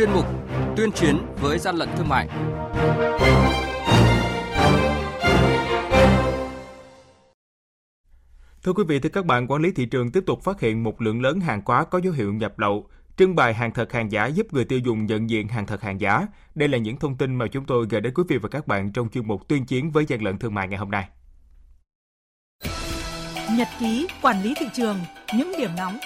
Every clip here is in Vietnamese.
chuyên mục Tuyên chiến với gian lận thương mại. Thưa quý vị, thưa các bạn, quản lý thị trường tiếp tục phát hiện một lượng lớn hàng hóa có dấu hiệu nhập lậu, trưng bày hàng thật hàng giả giúp người tiêu dùng nhận diện hàng thật hàng giả. Đây là những thông tin mà chúng tôi gửi đến quý vị và các bạn trong chuyên mục tuyên chiến với gian lận thương mại ngày hôm nay. Nhật ký quản lý thị trường, những điểm nóng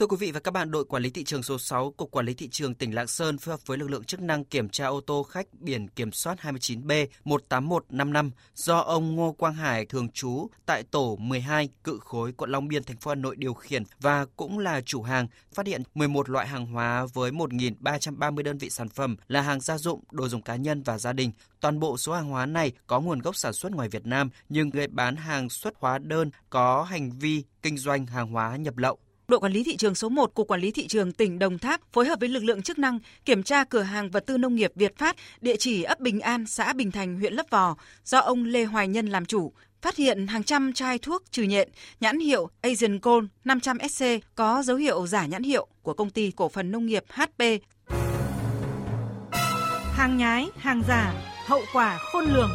Thưa quý vị và các bạn, đội quản lý thị trường số 6, Cục Quản lý thị trường tỉnh Lạng Sơn phối hợp với lực lượng chức năng kiểm tra ô tô khách biển kiểm soát 29B 18155 do ông Ngô Quang Hải thường trú tại tổ 12 Cự Khối, quận Long Biên, thành phố Hà Nội điều khiển và cũng là chủ hàng, phát hiện 11 loại hàng hóa với 1.330 đơn vị sản phẩm là hàng gia dụng, đồ dùng cá nhân và gia đình. Toàn bộ số hàng hóa này có nguồn gốc sản xuất ngoài Việt Nam nhưng người bán hàng xuất hóa đơn có hành vi kinh doanh hàng hóa nhập lậu. Đội quản lý thị trường số 1 của Quản lý thị trường tỉnh Đồng Tháp phối hợp với lực lượng chức năng kiểm tra cửa hàng vật tư nông nghiệp Việt Phát, địa chỉ ấp Bình An, xã Bình Thành, huyện Lấp Vò, do ông Lê Hoài Nhân làm chủ, phát hiện hàng trăm chai thuốc trừ nhện nhãn hiệu Asian Gold 500SC có dấu hiệu giả nhãn hiệu của công ty cổ phần nông nghiệp HP. Hàng nhái, hàng giả, hậu quả khôn lường.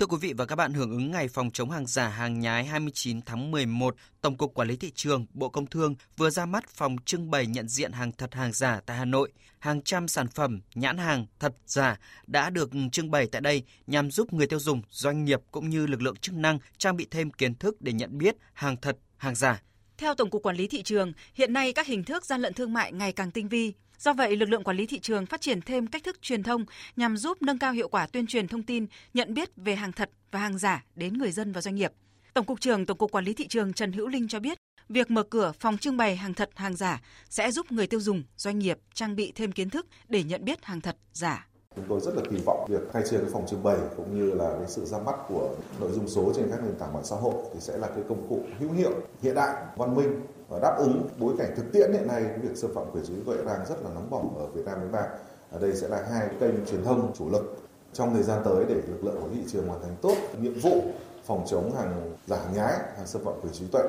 Thưa quý vị và các bạn, hưởng ứng ngày phòng chống hàng giả hàng nhái 29 tháng 11, Tổng cục Quản lý thị trường, Bộ Công Thương vừa ra mắt phòng trưng bày nhận diện hàng thật hàng giả tại Hà Nội. Hàng trăm sản phẩm, nhãn hàng thật giả đã được trưng bày tại đây nhằm giúp người tiêu dùng, doanh nghiệp cũng như lực lượng chức năng trang bị thêm kiến thức để nhận biết hàng thật, hàng giả. Theo Tổng cục Quản lý thị trường, hiện nay các hình thức gian lận thương mại ngày càng tinh vi. Do vậy, lực lượng quản lý thị trường phát triển thêm cách thức truyền thông nhằm giúp nâng cao hiệu quả tuyên truyền thông tin, nhận biết về hàng thật và hàng giả đến người dân và doanh nghiệp. Tổng cục trưởng Tổng cục Quản lý thị trường Trần Hữu Linh cho biết, việc mở cửa phòng trưng bày hàng thật, hàng giả sẽ giúp người tiêu dùng, doanh nghiệp trang bị thêm kiến thức để nhận biết hàng thật, giả. Chúng tôi rất là kỳ vọng việc khai trương cái phòng trưng bày cũng như là cái sự ra mắt của nội dung số trên các nền tảng mạng xã hội thì sẽ là cái công cụ hữu hiệu, hiện đại, văn minh và đáp ứng bối cảnh thực tiễn hiện nay cái việc xâm phạm quyền sở hữu tuệ đang rất là nóng bỏng ở Việt Nam với bạn. Ở đây sẽ là hai kênh truyền thông chủ lực trong thời gian tới để lực lượng quản lý thị trường hoàn thành tốt nhiệm vụ phòng chống hàng giả hàng nhái, hàng xâm phạm quyền trí tuệ.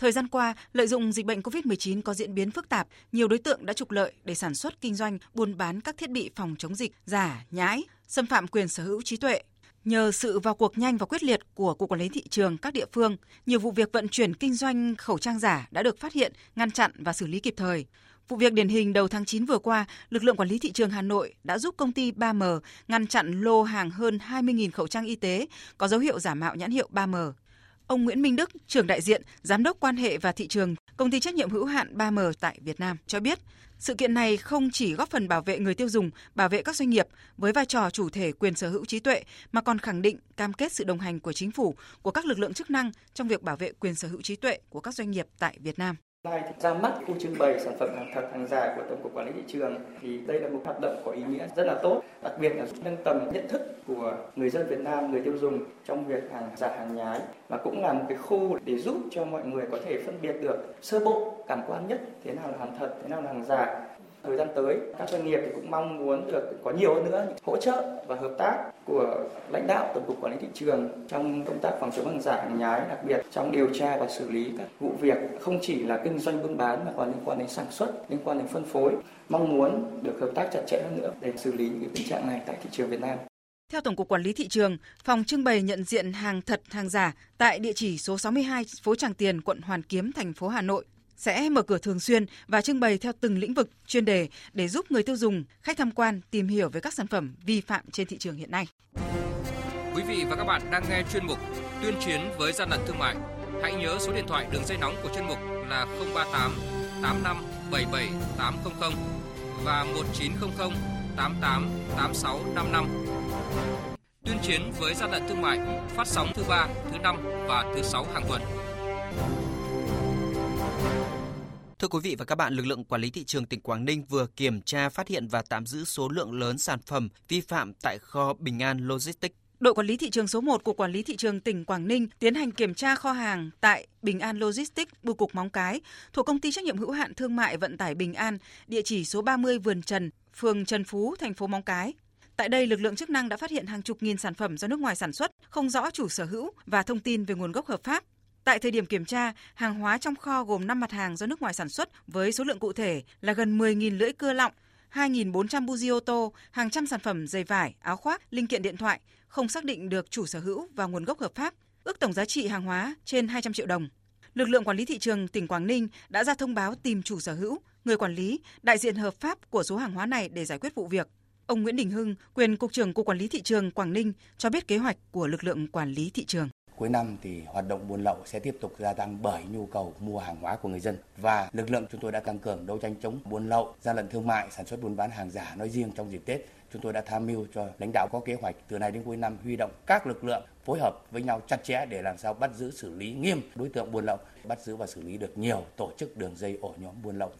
Thời gian qua, lợi dụng dịch bệnh COVID-19 có diễn biến phức tạp, nhiều đối tượng đã trục lợi để sản xuất kinh doanh, buôn bán các thiết bị phòng chống dịch giả, nhái, xâm phạm quyền sở hữu trí tuệ. Nhờ sự vào cuộc nhanh và quyết liệt của Cục Quản lý Thị trường các địa phương, nhiều vụ việc vận chuyển kinh doanh khẩu trang giả đã được phát hiện, ngăn chặn và xử lý kịp thời. Vụ việc điển hình đầu tháng 9 vừa qua, lực lượng quản lý thị trường Hà Nội đã giúp công ty 3M ngăn chặn lô hàng hơn 20.000 khẩu trang y tế có dấu hiệu giả mạo nhãn hiệu 3M. Ông Nguyễn Minh Đức, trưởng đại diện, giám đốc quan hệ và thị trường, công ty trách nhiệm hữu hạn 3M tại Việt Nam cho biết, sự kiện này không chỉ góp phần bảo vệ người tiêu dùng, bảo vệ các doanh nghiệp với vai trò chủ thể quyền sở hữu trí tuệ mà còn khẳng định cam kết sự đồng hành của chính phủ, của các lực lượng chức năng trong việc bảo vệ quyền sở hữu trí tuệ của các doanh nghiệp tại Việt Nam. Nay thì ra mắt khu trưng bày sản phẩm hàng thật hàng giả của Tổng cục Quản lý thị trường thì đây là một hoạt động có ý nghĩa rất là tốt, đặc biệt là nâng tầm nhận thức của người dân Việt Nam, người tiêu dùng trong việc hàng giả hàng nhái và cũng là một cái khu để giúp cho mọi người có thể phân biệt được sơ bộ cảm quan nhất thế nào là hàng thật, thế nào là hàng giả. Thời gian tới, các doanh nghiệp thì cũng mong muốn được có nhiều hơn nữa hỗ trợ và hợp tác của lãnh đạo Tổng cục Quản lý thị trường trong công tác phòng chống hàng giả hàng nhái, đặc biệt trong điều tra và xử lý các vụ việc không chỉ là kinh doanh buôn bán mà còn liên quan đến sản xuất, liên quan đến phân phối. Mong muốn được hợp tác chặt chẽ hơn nữa để xử lý những tình trạng này tại thị trường Việt Nam. Theo Tổng cục Quản lý thị trường, phòng trưng bày nhận diện hàng thật, hàng giả tại địa chỉ số 62 phố Tràng Tiền, quận Hoàn Kiếm, thành phố Hà Nội sẽ mở cửa thường xuyên và trưng bày theo từng lĩnh vực chuyên đề để giúp người tiêu dùng, khách tham quan tìm hiểu về các sản phẩm vi phạm trên thị trường hiện nay. Quý vị và các bạn đang nghe chuyên mục Tuyên chiến với gian lận thương mại. Hãy nhớ số điện thoại đường dây nóng của chuyên mục là 038 85 77 800 và 1900 88 86 55. Tuyên chiến với gian lận thương mại phát sóng thứ ba, thứ năm và thứ sáu hàng tuần. Thưa quý vị và các bạn, lực lượng quản lý thị trường tỉnh Quảng Ninh vừa kiểm tra phát hiện và tạm giữ số lượng lớn sản phẩm vi phạm tại kho Bình An Logistics. Đội quản lý thị trường số 1 của Quản lý thị trường tỉnh Quảng Ninh tiến hành kiểm tra kho hàng tại Bình An Logistics, bưu cục Móng Cái, thuộc công ty trách nhiệm hữu hạn thương mại vận tải Bình An, địa chỉ số 30 Vườn Trần, phường Trần Phú, thành phố Móng Cái. Tại đây, lực lượng chức năng đã phát hiện hàng chục nghìn sản phẩm do nước ngoài sản xuất, không rõ chủ sở hữu và thông tin về nguồn gốc hợp pháp. Tại thời điểm kiểm tra, hàng hóa trong kho gồm 5 mặt hàng do nước ngoài sản xuất với số lượng cụ thể là gần 10.000 lưỡi cưa lọng, 2.400 buji ô tô, hàng trăm sản phẩm giày vải, áo khoác, linh kiện điện thoại, không xác định được chủ sở hữu và nguồn gốc hợp pháp, ước tổng giá trị hàng hóa trên 200 triệu đồng. Lực lượng quản lý thị trường tỉnh Quảng Ninh đã ra thông báo tìm chủ sở hữu, người quản lý, đại diện hợp pháp của số hàng hóa này để giải quyết vụ việc. Ông Nguyễn Đình Hưng, quyền cục trưởng Cục Quản lý thị trường Quảng Ninh cho biết kế hoạch của lực lượng quản lý thị trường. Cuối năm thì hoạt động buôn lậu sẽ tiếp tục gia tăng bởi nhu cầu mua hàng hóa của người dân và lực lượng chúng tôi đã tăng cường đấu tranh chống buôn lậu, gian lận thương mại, sản xuất buôn bán hàng giả nói riêng trong dịp Tết. Chúng tôi đã tham mưu cho lãnh đạo có kế hoạch từ nay đến cuối năm huy động các lực lượng phối hợp với nhau chặt chẽ để làm sao bắt giữ xử lý nghiêm đối tượng buôn lậu, bắt giữ và xử lý được nhiều tổ chức đường dây ổ nhóm buôn lậu.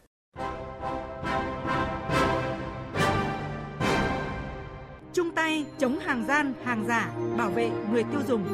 Chung tay chống hàng gian, hàng giả, bảo vệ người tiêu dùng.